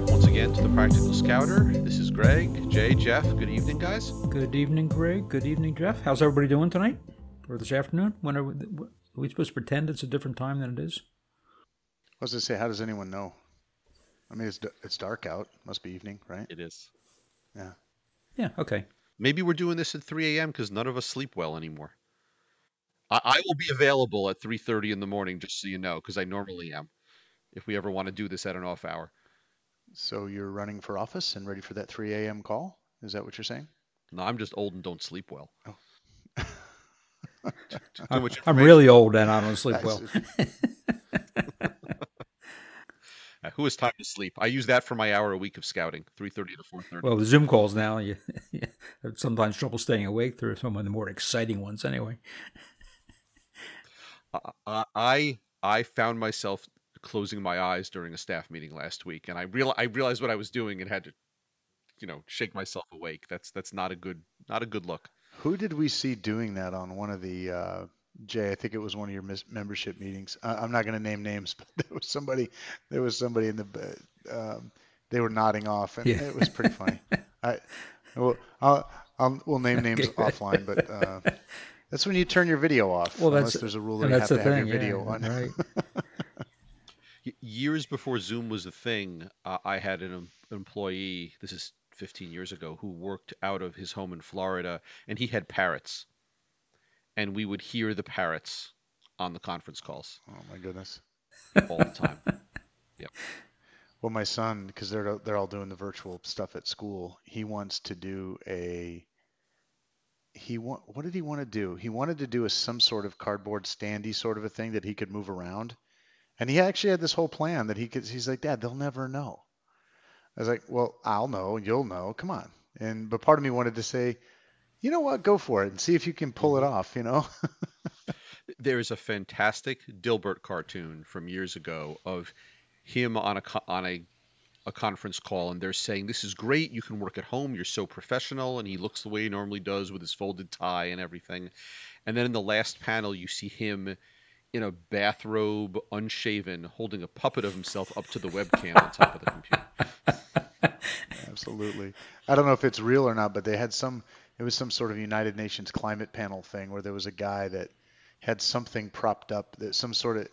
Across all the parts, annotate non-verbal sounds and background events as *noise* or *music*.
back once again to the Practical Scouter. This is Greg, Jay, Jeff. Good evening, guys. Good evening, Greg. Good evening, Jeff. How's everybody doing tonight or this afternoon? When are we, are we supposed to pretend it's a different time than it is? I was to say, how does anyone know? I mean, it's it's dark out. Must be evening, right? It is. Yeah. Yeah. Okay. Maybe we're doing this at 3 a.m. because none of us sleep well anymore. I, I will be available at 3:30 in the morning, just so you know, because I normally am. If we ever want to do this at an off hour. So you're running for office and ready for that 3 a.m. call? Is that what you're saying? No, I'm just old and don't sleep well. Oh. *laughs* I'm, *laughs* I'm really old and I don't sleep well. *laughs* Uh, Who has time to sleep? I use that for my hour a week of scouting, 3:30 to 4:30. Well, the Zoom calls now, you, you have sometimes trouble staying awake through some of the more exciting ones anyway. Uh, I I found myself closing my eyes during a staff meeting last week, and I real I realized what I was doing and had to, you know, shake myself awake. That's that's not a good not a good look. Who did we see doing that on one of the uh, Jay? I think it was one of your mis- membership meetings. I- I'm not going to name names, *laughs* but there was somebody. There was somebody in the. Um, they were nodding off, and Yeah. it was pretty funny. *laughs* I, well, I'll, I'll, we'll name names *laughs* Okay, offline, but uh, that's when you turn your video off. Well, unless that's there's a rule that you have the to have your video yeah, on. right. Years before Zoom was a thing, uh, I had an em- employee. This is 15 years ago, who worked out of his home in Florida, and he had parrots, and we would hear the parrots on the conference calls Oh my goodness. all the time. *laughs* Yep. Well, my son, because they're they're all doing the virtual stuff at school, he wants to do a. He want what did he want to do? He wanted to do a some sort of cardboard standy sort of a thing that he could move around, and he actually had this whole plan that he could. He's like, Dad, they'll never know. I was like, Well, I'll know, you'll know. Come on. And but part of me wanted to say, you know what, go for it and see if you can pull it mm-hmm. off. You know. *laughs* There is a fantastic Dilbert cartoon from years ago of him on a on a a conference call, and they're saying, "This is great. You can work at home. You're so professional." And he looks the way he normally does with his folded tie and everything. And then in the last panel, you see him in a bathrobe, unshaven, holding a puppet of himself up to the webcam on top of the computer. *laughs* Absolutely. I don't know if it's real or not, but they had some, it was some sort of United Nations climate panel thing where there was a guy that had something propped up, that some sort of,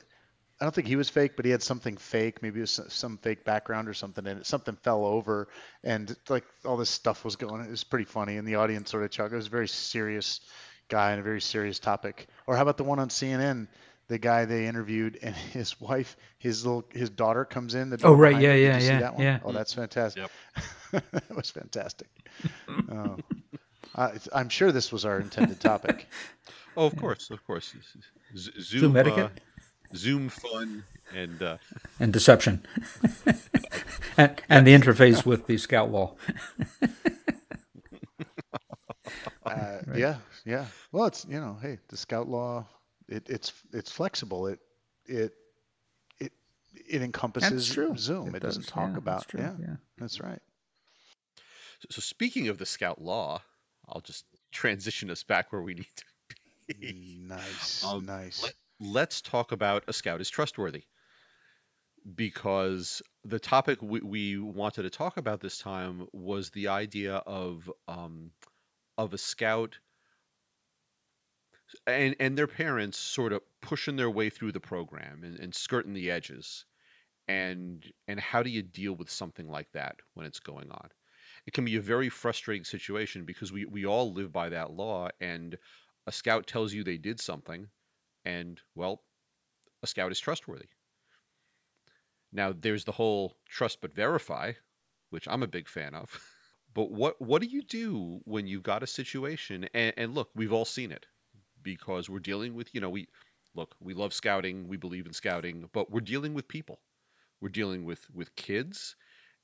I don't think he was fake, but he had something fake. Maybe it was some- fake background or something, and something fell over, and like all this stuff was going. It was pretty funny, and the audience sort of chuckled. It was a very serious guy and a very serious topic. Or how about the one on CNN? The guy they interviewed and *laughs* his wife, his little, his daughter comes in. The Oh, right. Yeah, yeah, yeah, that one? yeah. Oh, that's fantastic. Yep. *laughs* that was fantastic. *laughs* Oh. Uh, I'm sure this was our intended topic. Oh, of course, of course. Z- Zoom, Zoom etiquette? uh, Zoom fun, and uh, and deception, and, and the interface with the Scout Law. Uh, Yeah, yeah. Well, it's you know, hey, the Scout Law, it, it's it's flexible. It it it it encompasses true. Zoom. It, doesn't talk yeah, about. true, Yeah, yeah. that's right. So, so speaking of the Scout Law, I'll just transition us back where we need to be. Nice, Um, nice. let- Let's talk about a Scout is trustworthy. Because the topic we, we wanted to talk about this time was the idea of um, of a Scout and and their parents sort of pushing their way through the program and, and skirting the edges. And and how do you deal with something like that when it's going on? it can be a very frustrating situation because we, we all live by that law and a scout tells you they did something and well a scout is trustworthy now there's the whole trust but verify which i'm a big fan of *laughs* but what what do you do when you've got a situation and, and look we've all seen it because we're dealing with you know we look we love scouting we believe in scouting but we're dealing with people we're dealing with with kids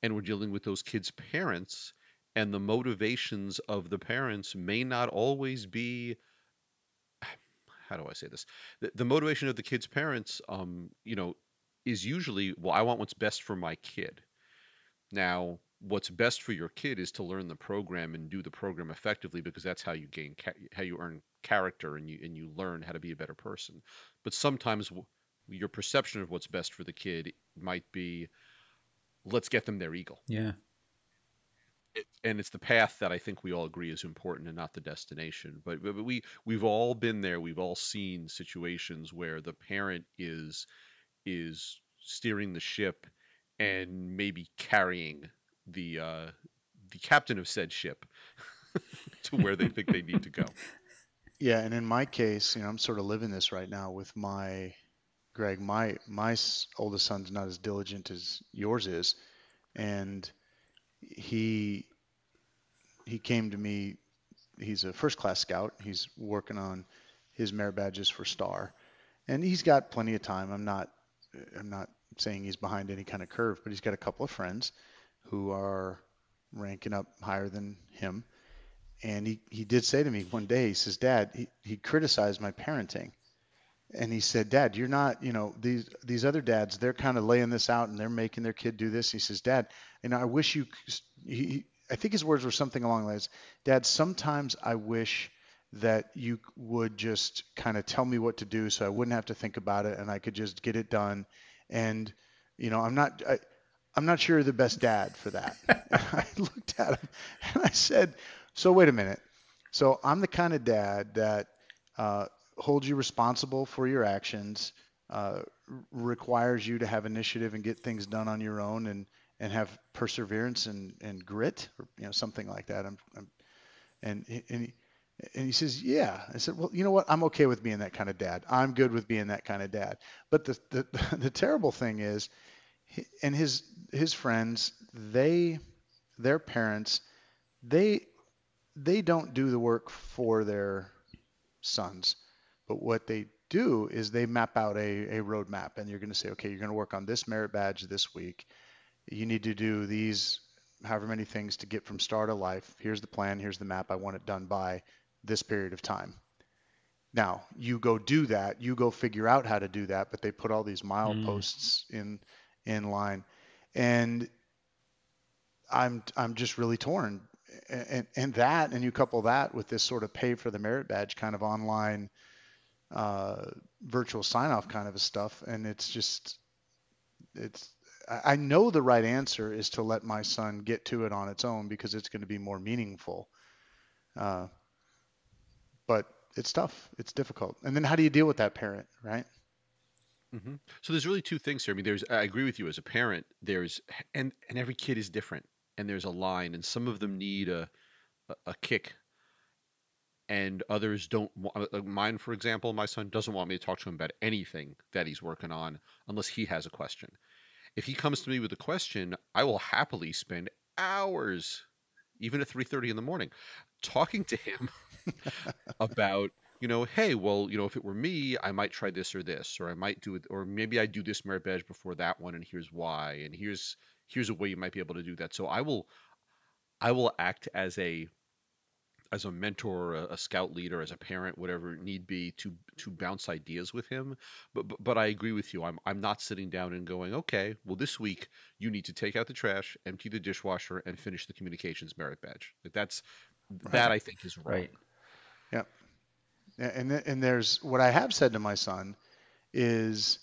and we're dealing with those kids' parents, and the motivations of the parents may not always be. How do I say this? The, the motivation of the kids' parents, um, you know, is usually, well, I want what's best for my kid. Now, what's best for your kid is to learn the program and do the program effectively because that's how you gain, ca- how you earn character and you and you learn how to be a better person. But sometimes w- your perception of what's best for the kid might be let's get them their eagle. Yeah. It, and it's the path that I think we all agree is important and not the destination. But, but we we've all been there. We've all seen situations where the parent is is steering the ship and maybe carrying the uh, the captain of said ship *laughs* to where they think they need to go. *laughs* Yeah, and in my case, you know, I'm sort of living this right now with my Greg. My my oldest son's not as diligent as yours is, and he he came to me. He's a first class scout. He's working on his merit badges for Star, and he's got plenty of time. I'm not I'm not saying he's behind any kind of curve, but he's got a couple of friends who are ranking up higher than him. And he, he did say to me one day, he says, Dad, he, he criticized my parenting. And he said, Dad, you're not, you know, these these other dads, they're kind of laying this out and they're making their kid do this. He says, Dad, know, I wish you, he, I think his words were something along the lines, Dad, sometimes I wish that you would just kind of tell me what to do so I wouldn't have to think about it and I could just get it done. And, you know, I'm not, I'm not sure you're the best dad for that. *laughs* I looked at him and I said, so wait a minute. So I'm the kind of dad that uh, holds you responsible for your actions, uh, requires you to have initiative and get things done on your own and, and have perseverance and, and grit or, you know, something like that. I'm, I'm and, and he, and he says, yeah. I said, well, you know what? I'm okay with being that kind of dad. I'm good with being that kind of dad. But the, the, *laughs* the terrible thing is, and his, his friends, they, their parents, they, they don't do the work for their sons. But what they do is they map out a, a roadmap and you're going to say, okay, you're going to work on this merit badge this week. You need to do these however many things to get from star to life. Here's the plan. Here's the map. I want it done by this period of time. Now you go do that. You go figure out how to do that. But they put all these mileposts mm. in in line, and I'm I'm just really torn. And, and that, and you couple that with this sort of pay for the merit badge kind of online uh, virtual sign off kind of stuff, and it's just it's I know the right answer is to let my son get to it on its own because it's going to be more meaningful. Uh, but it's tough. It's difficult. And then how do you deal with that parent, right? Mm-hmm. So there's really two things here. I mean, there's I agree with you as a parent. There's and and every kid is different, and there's a line, and some of them need a a, a kick, and others don't. Like mine, for example, my son doesn't want me to talk to him about anything that he's working on unless he has a question. If he comes to me with a question, I will happily spend hours, even at 3:30 in the morning, talking to him *laughs* about you know, hey, well, you know, if it were me, I might try this or this, or I might do it, or maybe I do this merit badge before that one, and here's why, and here's here's a way you might be able to do that. So I will, I will act as a as a mentor, a, a scout leader, as a parent, whatever it need be, to to bounce ideas with him. But, but but I agree with you. I'm I'm not sitting down and going, okay, well this week you need to take out the trash, empty the dishwasher, and finish the communications merit badge. Like that's right. that I think is wrong. Right. Yep. And and there's what I have said to my son is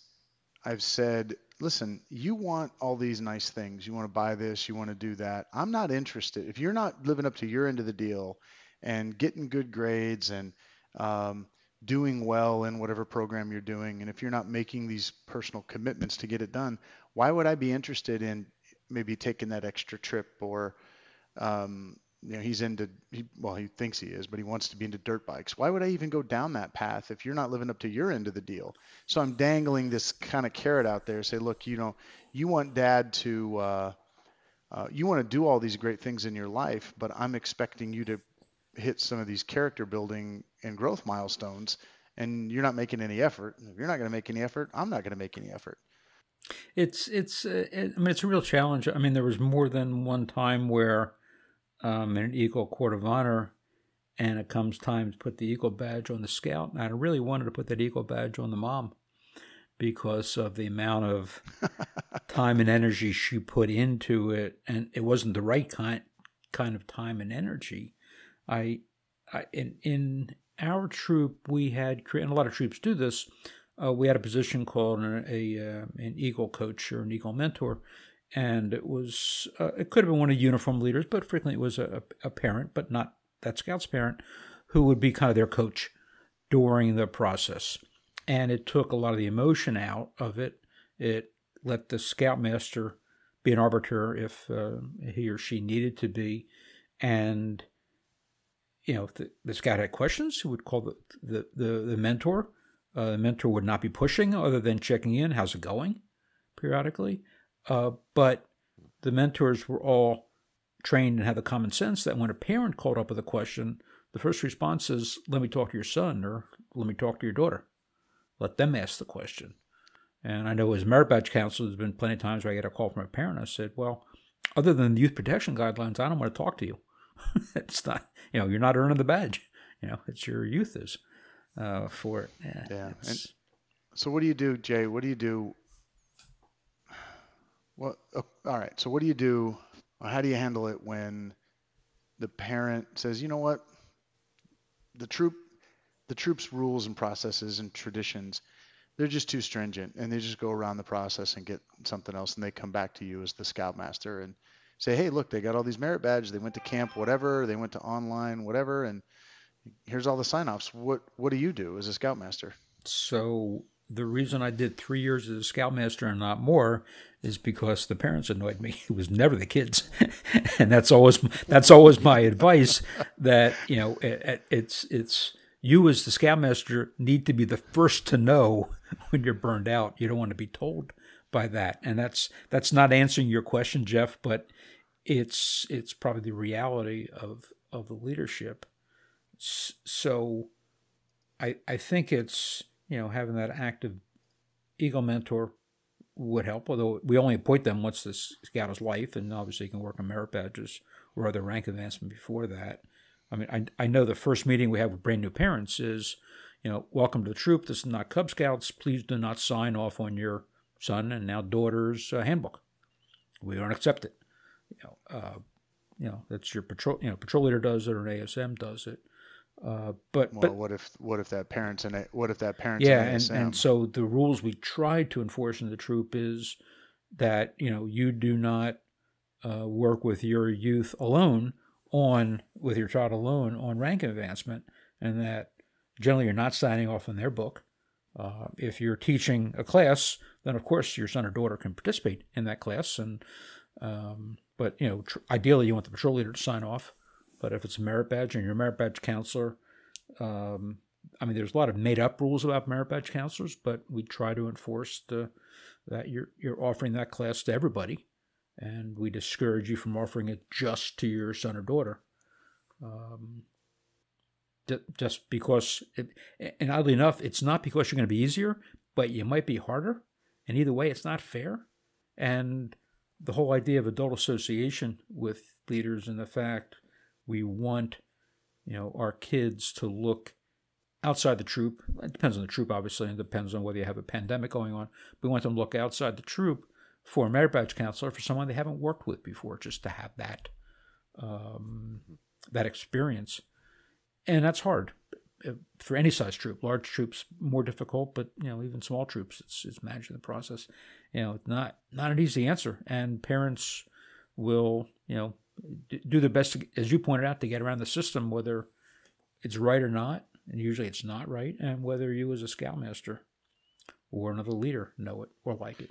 I've said, listen, you want all these nice things. You want to buy this, you want to do that. I'm not interested. If you're not living up to your end of the deal and getting good grades and um, doing well in whatever program you're doing, and if you're not making these personal commitments to get it done, why would I be interested in maybe taking that extra trip or um, you know he's into he, well he thinks he is but he wants to be into dirt bikes. Why would i even go down that path if you're not living up to your end of the deal? So i'm dangling this kind of carrot out there say look you know you want dad to uh, uh, you want to do all these great things in your life but i'm expecting you to hit some of these character building and growth milestones and you're not making any effort. If you're not going to make any effort i'm not going to make any effort. It's it's uh, it, i mean it's a real challenge. I mean there was more than one time where um, in an Eagle Court of Honor, and it comes time to put the Eagle badge on the scout. And I really wanted to put that Eagle badge on the mom because of the amount of *laughs* time and energy she put into it, and it wasn't the right kind kind of time and energy. I, I in in our troop we had and a lot of troops do this. Uh, we had a position called a, a uh, an Eagle coach or an Eagle mentor, and it was uh, it could have been one of the uniform leaders, but frequently it was a, a parent, but not that scout's parent, who would be kind of their coach during the process. And it took a lot of the emotion out of it. It let the scoutmaster be an arbiter if uh, he or she needed to be, and you know if the, the scout had questions, he would call the the the, the mentor. Uh, the mentor would not be pushing, other than checking in, how's it going, periodically. Uh, but the mentors were all trained and had the common sense that when a parent called up with a question, the first response is, let me talk to your son or let me talk to your daughter. Let them ask the question. And I know as merit badge counselor, there's been plenty of times where I get a call from a parent. I said, well, other than the youth protection guidelines, I don't want to talk to you. *laughs* it's not, you know, you're not earning the badge. *laughs* You know, it's your youth is uh, for it. Yeah. yeah. So what do you do, Jay? What do you do well, uh, all right. So what do you do? How do you handle it when the parent says, you know what, the troop, the troops' rules and processes and traditions, they're just too stringent, and they just go around the process and get something else, and they come back to you as the scoutmaster and say, hey, look, they got all these merit badges, they went to camp, whatever, they went to online, whatever, and here's all the sign-offs. What what do you do as a scoutmaster? So the reason I did three years as a scoutmaster and not more is because the parents annoyed me. *laughs* It was never the kids, *laughs* and that's always that's always my advice. That you know, it, it's it's you as the scoutmaster need to be the first to know *laughs* when you're burned out. You don't want to be told by that, and that's that's not answering your question, Jeff, but it's it's probably the reality of of the leadership. So, I I think it's you know, having that active Eagle mentor would help. Although we only appoint them once the scout is life, and obviously you can work on merit badges or other rank advancement before that. I mean, I, I know the first meeting we have with brand new parents is, you know, welcome to the troop. This is not Cub Scouts. Please do not sign off on your son and now daughter's uh, handbook. We don't accept it. You know, uh, you know that's your patrol. You know, patrol leader does it or an ASM does it. Uh, but well, but what if what if that parents and what if that parents yeah and, and so the rules we tried to enforce in the troop is that you know you do not uh, work with your youth alone on with your child alone on rank advancement and that generally you're not signing off on their book. Uh, if you're teaching a class then of course your son or daughter can participate in that class and um, but you know tr- ideally you want the patrol leader to sign off but if it's a merit badge and you're a merit badge counselor, um, I mean, there's a lot of made up rules about merit badge counselors, but we try to enforce the, that you're you're offering that class to everybody, and we discourage you from offering it just to your son or daughter. Um, just because, it, and oddly enough, it's not because you're going to be easier, but you might be harder, and either way, it's not fair. And the whole idea of adult association with leaders and the fact we want you know our kids to look outside the troop. It depends on the troop, obviously, and it depends on whether you have a pandemic going on. We want them to look outside the troop for a merit badge counselor for someone they haven't worked with before, just to have that um, that experience, and that's hard for any size troop. Large troops more difficult, but you know even small troops, it's it's managing the process. You know, not not an easy answer, and parents will you know do their best, to, as you pointed out, to get around the system, whether it's right or not. And usually it's not right. And whether you, as a scoutmaster or another leader, know it or like it.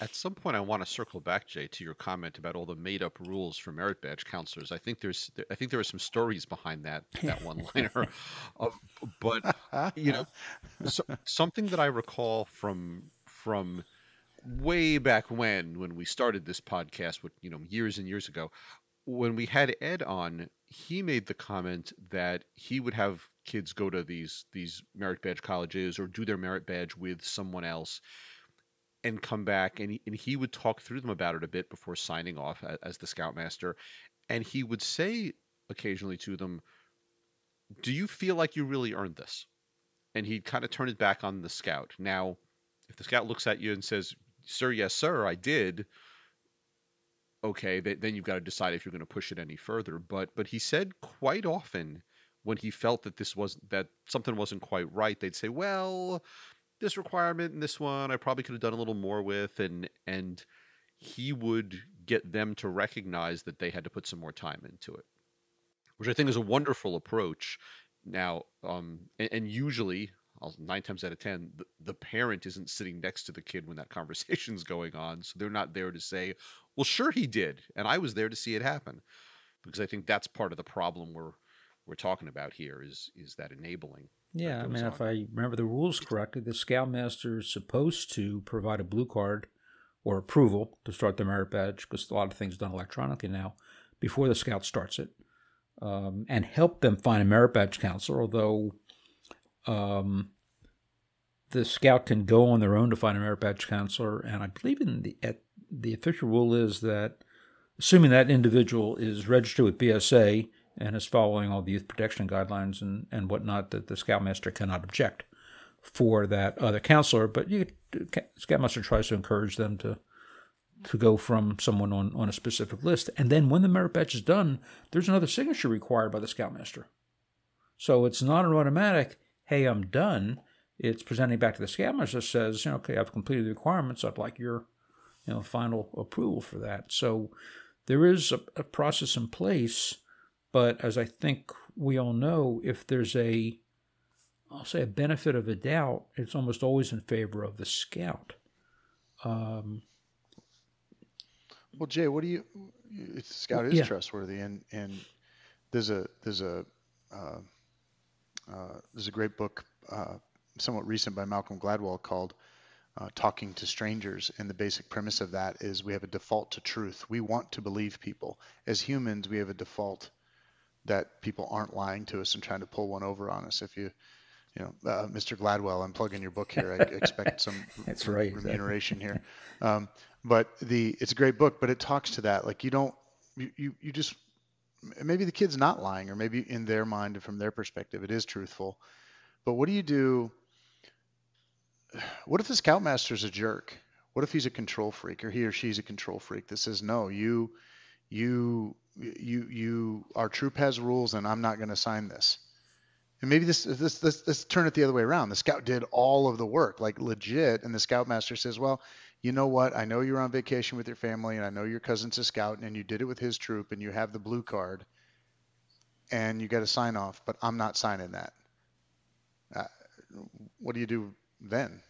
At some point, I want to circle back, Jay, to your comment about all the made-up rules for merit badge counselors. I think there's, I think there are some stories behind that that *laughs* one-liner. but you know, *laughs* so, something that I recall from from way back when when we started this podcast with you know years and years ago when we had ed on he made the comment that he would have kids go to these these merit badge colleges or do their merit badge with someone else and come back and he, and he would talk through them about it a bit before signing off as the scoutmaster. And he would say occasionally to them do you feel like you really earned this? And he'd kind of turn it back on the scout. Now if the scout looks at you and says sir, yes, sir, I did. Okay, then you've got to decide if you're going to push it any further. But but he said quite often when he felt that this was that something wasn't quite right, they'd say, well, this requirement and this one I probably could have done a little more with, and and he would get them to recognize that they had to put some more time into it, which I think is a wonderful approach. Now, um, and, and usually, nine times out of ten, the, the parent isn't sitting next to the kid when that *laughs* conversation's going on, so they're not there to say, "Well, sure he did," and I was there to see it happen, because I think that's part of the problem we're we're talking about here is is that enabling. Yeah, that I mean, goes if. I remember the rules correctly, the scoutmaster is supposed to provide a blue card or approval to start the merit badge because a lot of things are done electronically now before the scout starts it, um, and help them find a merit badge counselor. Although um, the scout can go on their own to find a merit badge counselor, and I believe in the the official rule is that assuming that individual is registered with BSA and is following all the youth protection guidelines and, and whatnot, that the scoutmaster cannot object for that other counselor. But you, uh, scoutmaster tries to encourage them to to go from someone on, on a specific list. And then when the merit badge is done, there's another signature required by the scoutmaster. So it's not an automatic, hey, I'm done. It's presenting back to the scoutmaster that says, you know, okay, I've completed the requirements. I'd like your you know, final approval for that. So there is a, a process in place, but as I think we all know, if there's a, I'll say a benefit of a doubt, it's almost always in favor of the scout. Um, Well, Jay, what do you? Scout is Yeah. trustworthy, and and there's a there's a uh, uh, there's a great book, uh, somewhat recent by Malcolm Gladwell called uh, "Talking to Strangers," and the basic premise of that is we have a default to truth. We want to believe people. As humans, we have a default that people aren't lying to us and trying to pull one over on us. If you you know, uh, Mr. Gladwell, I'm plugging your book here. I *laughs* expect some That's right, remuneration here. Um, but the it's a great book, but it talks to that. Like you don't you, you, you just maybe the kid's not lying, or maybe in their mind and from their perspective it is truthful. But what do you do? What if the scoutmaster's a jerk? What if he's a control freak, or he or she's a control freak that says, "No, you, you, you, you, our troop has rules, and I'm not going to sign this." And maybe this, this, this, let's turn it the other way around. The scout did all of the work, like legit, and the scoutmaster says, "Well, you know what? I know you're on vacation with your family, and I know your cousin's a scout, and you did it with his troop, and you have the blue card, and you got a sign off, but I'm not signing that." Uh, what do you do then?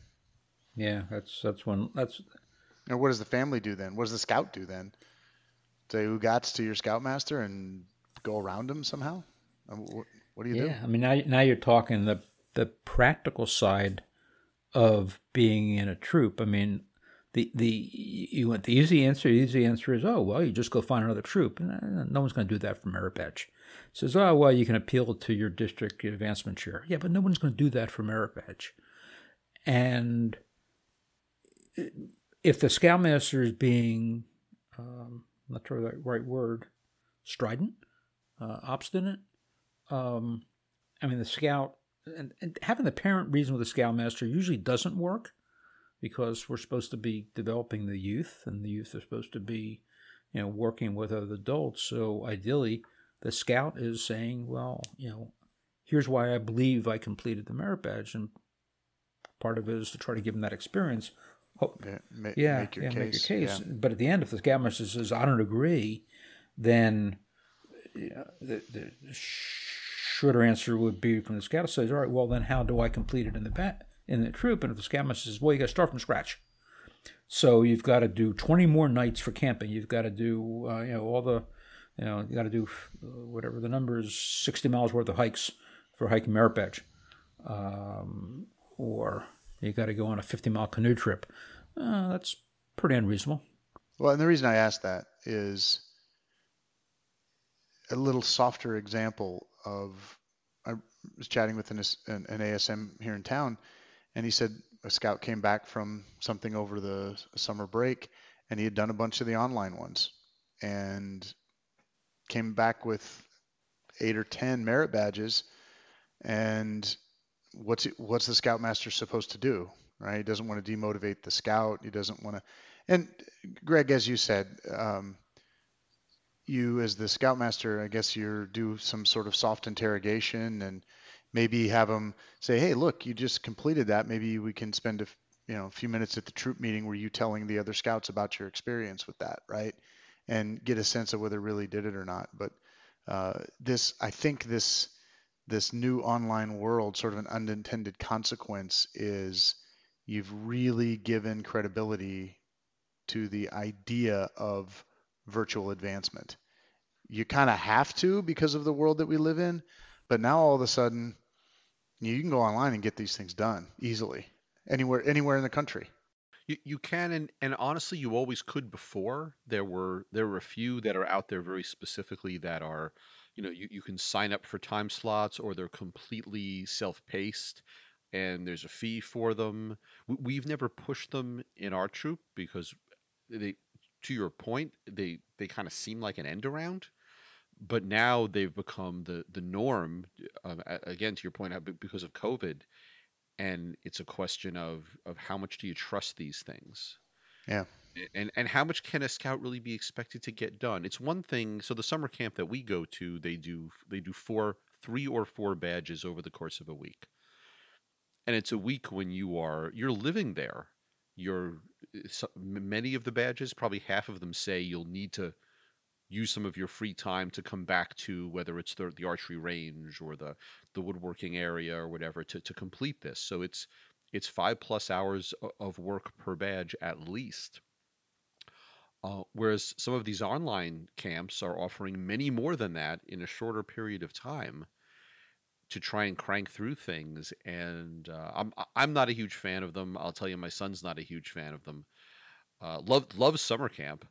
yeah, that's that's one. That's Or what does the family do then? What does the scout do then? Say ugats to your scoutmaster and go around him somehow? Uh, What, do you do? yeah. I mean, now now you're talking the the practical side of being in a troop. I mean, the the you want the easy answer. The easy answer is, oh well, you just go find another troop, and uh, no one's going to do that for merit badge. Says, oh well, you can appeal to your district advancement chair. Yeah, but no one's going to do that for merit badge. And if the scoutmaster is being, um, not sure the right word, strident, uh, obstinate, um, I mean, the scout and, and having the parent reason with the scoutmaster usually doesn't work because we're supposed to be developing the youth, and the youth are supposed to be, you know, working with other adults. So ideally, the scout is saying, well, you know, here's why I believe I completed the merit badge, and part of it is to try to give them that experience. Ho- Yeah, ma- yeah, make your yeah, case. make your case. Yeah. But at the end, if the scoutmaster says, "I don't agree," then you know, the, the shorter answer would be from the scout says, "All right, well then, how do I complete it in the bat in the troop?" And if the scoutmaster says, "Well, you got to start from scratch," so you've got to do twenty more nights for camping. You've got to do uh, you know all the you know you got to do uh, whatever the number is, sixty miles worth of hikes for hiking merit badge, um, or you got to go on a fifty mile canoe trip. Uh, that's pretty unreasonable. Well, and the reason I asked that is a little softer example of I was chatting with an, an, an ASM here in town, and he said a scout came back from something over the summer break, and he had done a bunch of the online ones, and came back with eight or ten merit badges, and what's what's the scoutmaster supposed to do? Right? He doesn't want to demotivate the scout. He doesn't want to. And Greg, as you said, um, you as the scoutmaster, I guess you do some sort of soft interrogation, and maybe have them say, "Hey, look, you just completed that. Maybe we can spend a you know a few minutes at the troop meeting where you telling the other scouts about your experience with that, right? And get a sense of whether really did it or not. But uh, this, I think this this new online world, sort of an unintended consequence is you've really given credibility to the idea of virtual advancement. You kind of have to because of the world that we live in, but now all of a sudden you can go online and get these things done easily anywhere anywhere in the country. You, you can and, and honestly you always could before. There were there were a few that are out there very specifically that are you know you, you can sign up for time slots or they're completely self-paced and there's a fee for them. We've never pushed them in our troop because they, to your point, they they kind of seem like an end around, but now they've become the the norm. Uh, again, to your point, because of COVID, and it's a question of of how much do you trust these things. Yeah. And and how much can a scout really be expected to get done? It's one thing. So the summer camp that we go to, they do they do four, three or four badges over the course of a week and it's a week when you are you're living there you're eh, many of the badges probably half of them say you'll need to use some of your free time to come back to whether it's the, the archery range or the the woodworking area or whatever to, to complete this so it's it's five plus hours of work per badge at least uh, whereas some of these online camps are offering many more than that in a shorter period of time to try and crank through things. And uh, I'm I'm not a huge fan of them. I'll tell you, my son's not a huge fan of them. Uh, love loves summer camp,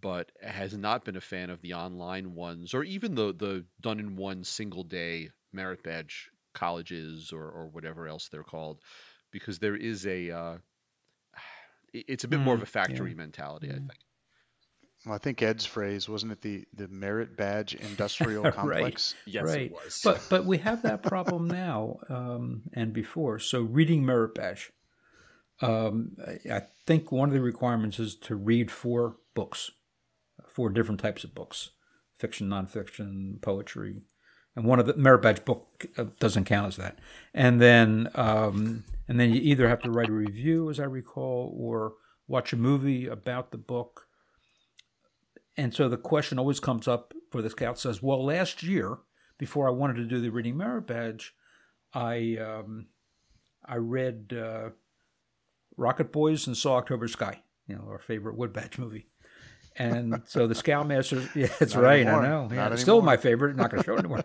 but has not been a fan of the online ones or even the the done in one single day merit badge colleges or or whatever else they're called, because there is a uh, *sighs* it's a bit mm, more of a factory yeah. mentality, I think. Well, I think Ed's phrase wasn't it the the merit badge *laughs* industrial complex? right. Yes, right. it was. But but we have that problem now um, and before. So reading merit badge. Um, I think one of the requirements is to read four books, four different types of books, fiction, nonfiction, poetry, and one of the merit badge book uh, doesn't count as that. And then um, and then you either have to write a review, as I recall, or watch a movie about the book and so the question always comes up for the scout says, well, last year, before I wanted to do the reading merit badge, I um, I read uh, Rocket Boys and saw October Sky, you know, our favorite Wood Badge movie. And so the Scoutmaster, *laughs* yeah, that's right, anymore. I know. Yeah, still my favorite, not going to show it anymore.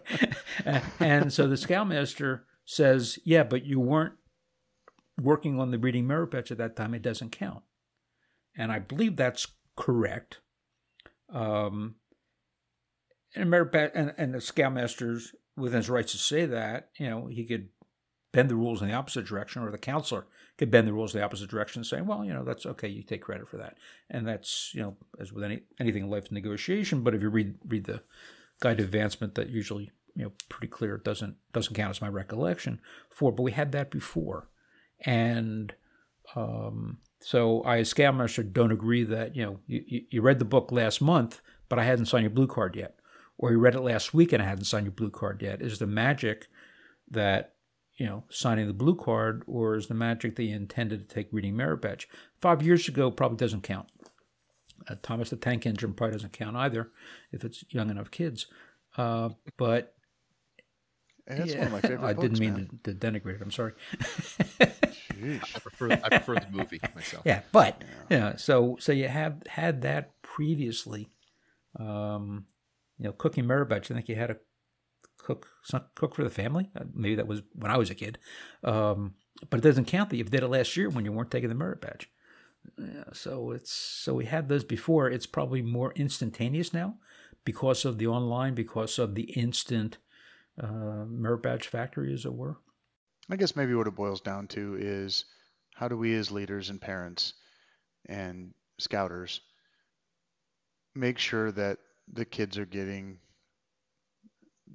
and, *laughs* and so the Scoutmaster says, yeah, but you weren't working on the reading merit badge at that time. It doesn't count. And I believe that's correct. Um, and, and, and the scoutmaster's within his rights to say that, you know, he could bend the rules in the opposite direction, or the counselor could bend the rules in the opposite direction, saying, "Well, you know, that's okay. You take credit for that." And that's, you know, as with any anything in life, negotiation. But if you read read the guide to advancement, that usually, you know, pretty clear. It doesn't doesn't count as my recollection for. But we had that before, and um, so I, as Scoutmaster, don't agree that you know you, you read the book last month, but I hadn't signed your blue card yet, or you read it last week and I hadn't signed your blue card yet. Is the magic that you know signing the blue card, or is the magic that you intended to take reading merit badge? Five years ago probably doesn't count. Uh, Thomas the Tank Engine probably doesn't count either if it's young enough kids. Uh, but that's yeah, one of my favorite. *laughs* I books, didn't mean to, to, denigrate it. I'm sorry. *laughs* I prefer I prefer the movie myself. Yeah, but yeah. You know, so so you have had that previously. Um, you know, cooking merit badge. I think you had a cook cook for the family. Uh, maybe that was when I was a kid. Um, but it doesn't count that you did it last year when you weren't taking the merit badge. Yeah, so it's so we had those before. It's probably more instantaneous now because of the online, because of the instant uh, merit badge factory, as it were. I guess maybe what it boils down to is how do we as leaders and parents and scouters make sure that the kids are getting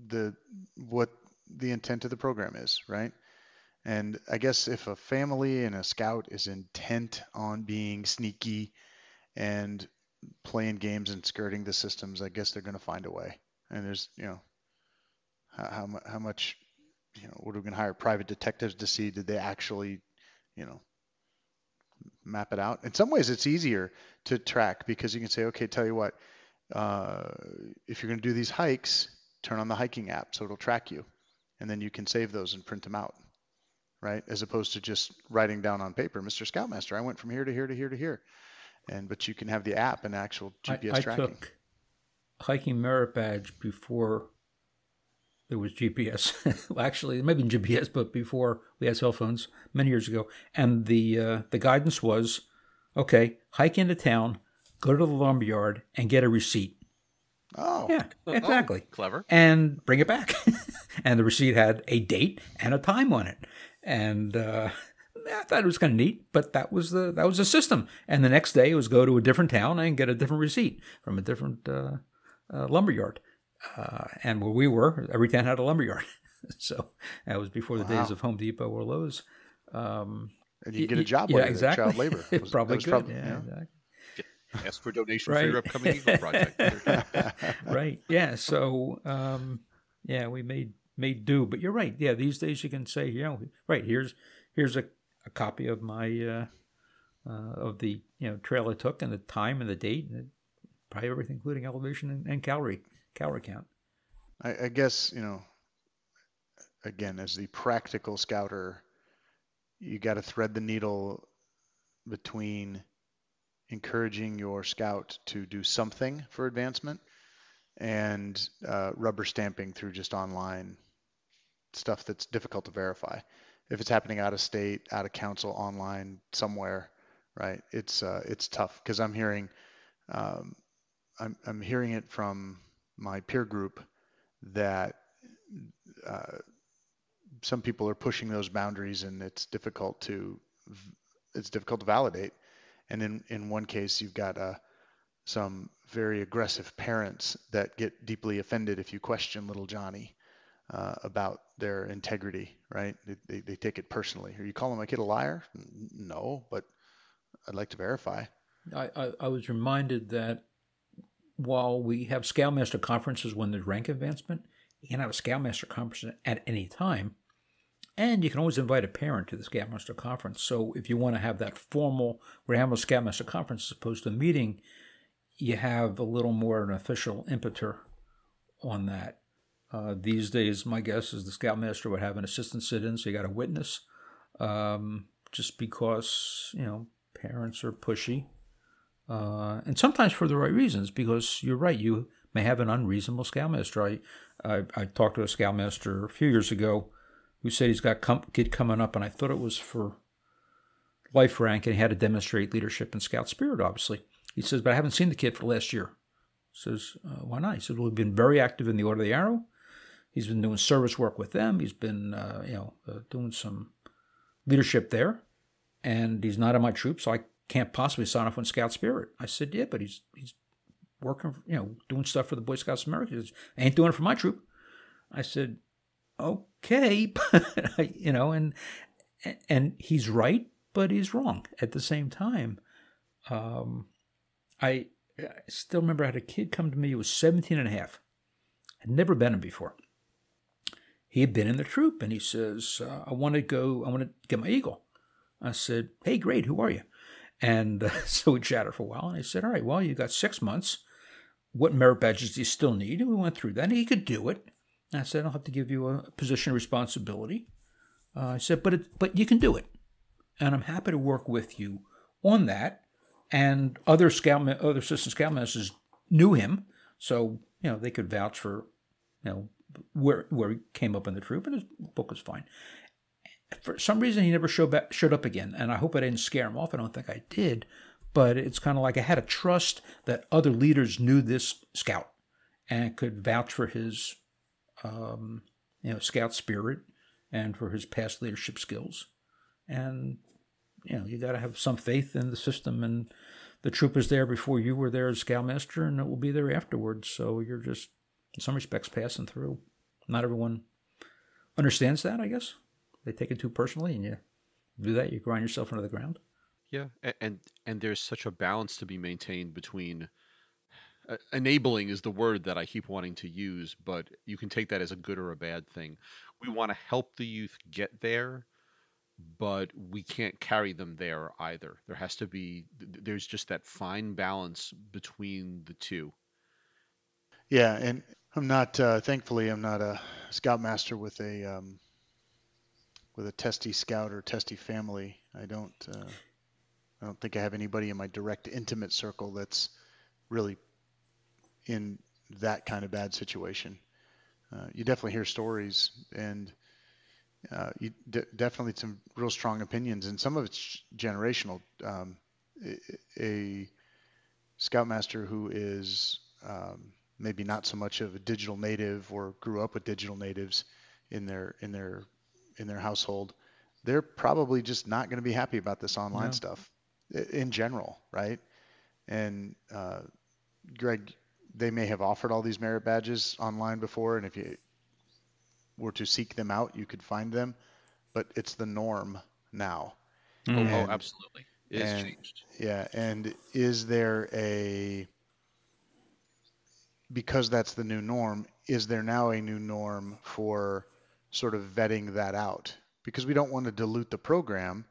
the what the intent of the program is, right? And I guess if a family and a scout is intent on being sneaky and playing games and skirting the systems, I guess they're going to find a way. And there's, you know, how, how, how much you know, would we gonna hire private detectives to see did they actually, you know, map it out? In some ways, it's easier to track because you can say, okay, tell you what, uh, if you're going to do these hikes, turn on the hiking app so it'll track you, and then you can save those and print them out, right? As opposed to just writing down on paper, Mr. Scoutmaster, I went from here to here to here to here, and but you can have the app and actual GPS I, I tracking. took hiking merit badge before there was GPS. *laughs* well, actually, maybe GPS, but before we had cell phones many years ago. And the uh, the guidance was, okay, hike into town, go to the lumberyard, and get a receipt. Oh, Yeah, Oh, exactly. clever. And bring it back. *laughs* and the receipt had a date and a time on it. And uh, I thought it was kind of neat, but that was the that was the system. And the next day it was go to a different town and get a different receipt from a different uh, uh, lumberyard. Uh, and where we were, every town had a lumberyard. *laughs* so that was before the days of Home Depot or Lowe's. Um, and you get a job yeah, later, exactly. child labor. *laughs* Was- probably was good. prob- yeah, yeah. exactly. Ask for donation for your Right. upcoming Eagle *laughs* project. right. Yeah. So, um, yeah, we made made do. But you're right. Yeah, these days you can say, you know, right here's here's a, a copy of my uh, uh, of the you know trail I took and the time and the date and probably everything, including elevation and, and calorie calorie count. I, I guess you know. Again, as the practical scouter, you got to thread the needle between encouraging your scout to do something for advancement and uh, rubber stamping through just online stuff that's difficult to verify. If it's happening out of state, out of council, online, somewhere, right? It's uh, it's tough because I'm hearing um, I'm I'm hearing it from my peer group that uh, some people are pushing those boundaries and it's difficult to it's difficult to validate. And in in one case, you've got uh, some very aggressive parents that get deeply offended if you question little Johnny uh, about their integrity, right? They, they, they take it personally. Are you calling my kid a liar? No, but I'd like to verify. I, I, I was reminded that while we have Scoutmaster conferences when there's rank advancement, you can have a Scoutmaster conference at any time. And you can always invite a parent to the Scoutmaster conference. So if you want to have that formal, we're having a Scoutmaster conference as opposed to a meeting, you have a little more of an official impetus on that. Uh, these days, my guess is the Scoutmaster would have an assistant sit in, so you got a witness. Um, just because, you know, parents are pushy uh, and sometimes for the right reasons, because you're right, you may have an unreasonable scoutmaster. I, I, I talked to a scoutmaster a few years ago who said he's got com- kid coming up, and I thought it was for life rank, and he had to demonstrate leadership and scout spirit, obviously. He says, but I haven't seen the kid for last year. says, uh, why not? He said, well, we've been very active in the Order of the Arrow. He's been doing service work with them. He's been, uh, you know, uh, doing some leadership there, and he's not in my troop, so I can't possibly sign off on Scout Spirit. I said, yeah, but he's he's working, you know, doing stuff for the Boy Scouts of America. He says, ain't doing it for my troop. I said, okay, *laughs* but you know, and and he's right, but he's wrong at the same time. Um, I, I still remember I had a kid come to me who was 17 and a half. Had never been in before. He had been in the troop, and he says, uh, "I want to go. I want to get my eagle." I said, "Hey, great. Who are you?" And uh, *laughs* so we chatted for a while, and I said, "All right, well, you got six months. What merit badges do you still need?" And we went through that. And he could do it. And I said, "I'll have to give you a position of responsibility." Uh, I said, "But it, but you can do it, and I'm happy to work with you on that." And other scout, other assistant scoutmasters knew him, so you know they could vouch for, you know, where where he came up in the troop, and his book was fine for some reason he never showed back, showed up again, and I hope I didn't scare him off. I don't think I did, but it's kind of like I had to trust that other leaders knew this scout and could vouch for his, um, you know, scout spirit and for his past leadership skills, and you know you got to have some faith in the system and the troop is there before you were there as scoutmaster, and it will be there afterwards. So you're just, in some respects, passing through. Not everyone understands that, I guess they take it too personally, and you do that, you grind yourself into the ground. Yeah, a- and and there's such a balance to be maintained between uh, enabling is the word that I keep wanting to use, but you can take that as a good or a bad thing. we want to help the youth get there, but we can't carry them there either. There has to be there's just that fine balance between the two. Yeah, and I'm not. Uh, thankfully, I'm not a scoutmaster with a um, with a testy scout or testy family. I don't. Uh, I don't think I have anybody in my direct intimate circle that's really in that kind of bad situation. Uh, you definitely hear stories, and uh, you de- definitely some real strong opinions, and some of it's generational. Um, a, a scoutmaster who is um, maybe not so much of a digital native or grew up with digital natives in their in their in their household, they're probably just not going to be happy about this online stuff in general, right? And uh, Greg, they may have offered all these merit badges online before, and if you were to seek them out, you could find them, but it's the norm now. Mm. And, oh, absolutely. It has changed. Yeah, and is there a because that's the new norm, is there now a new norm for sort of vetting that out? Because we don't want to dilute the program.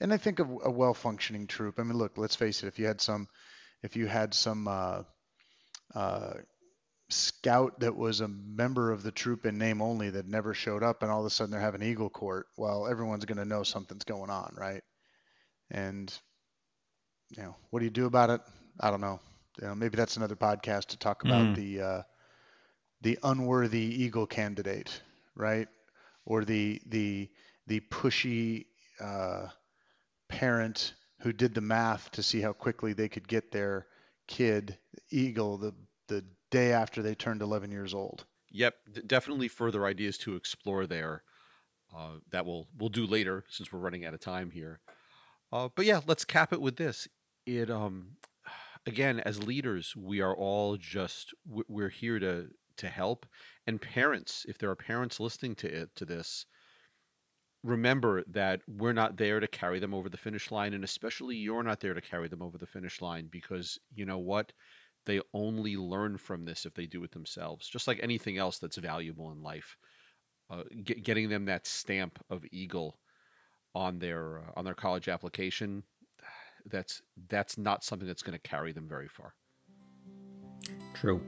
And I think of a well-functioning troop. I mean, look, let's face it. If you had some, if you had some uh, uh, scout that was a member of the troop in name only that never showed up, and all of a sudden they're having Eagle Court, well, everyone's going to know something's going on, right? And you know, what do you do about it? I don't know you know, maybe that's another podcast to talk about mm. the uh, the unworthy eagle candidate, right? Or the the the pushy uh, parent who did the math to see how quickly they could get their kid eagle the the day after they turned 11 years old. Yep, definitely further ideas to explore there. Uh, that we'll we'll do later since we're running out of time here. Uh, but yeah, let's cap it with this. It um again, as leaders, we are all just we're here to to help. And parents, if there are parents listening to it to this, remember that we're not there to carry them over the finish line, and especially you're not there to carry them over the finish line because you know what? They only learn from this if they do it themselves. Just like anything else that's valuable in life, uh, get, getting them that stamp of eagle on their uh, on their college application that's that's not something that's going to carry them very far. True.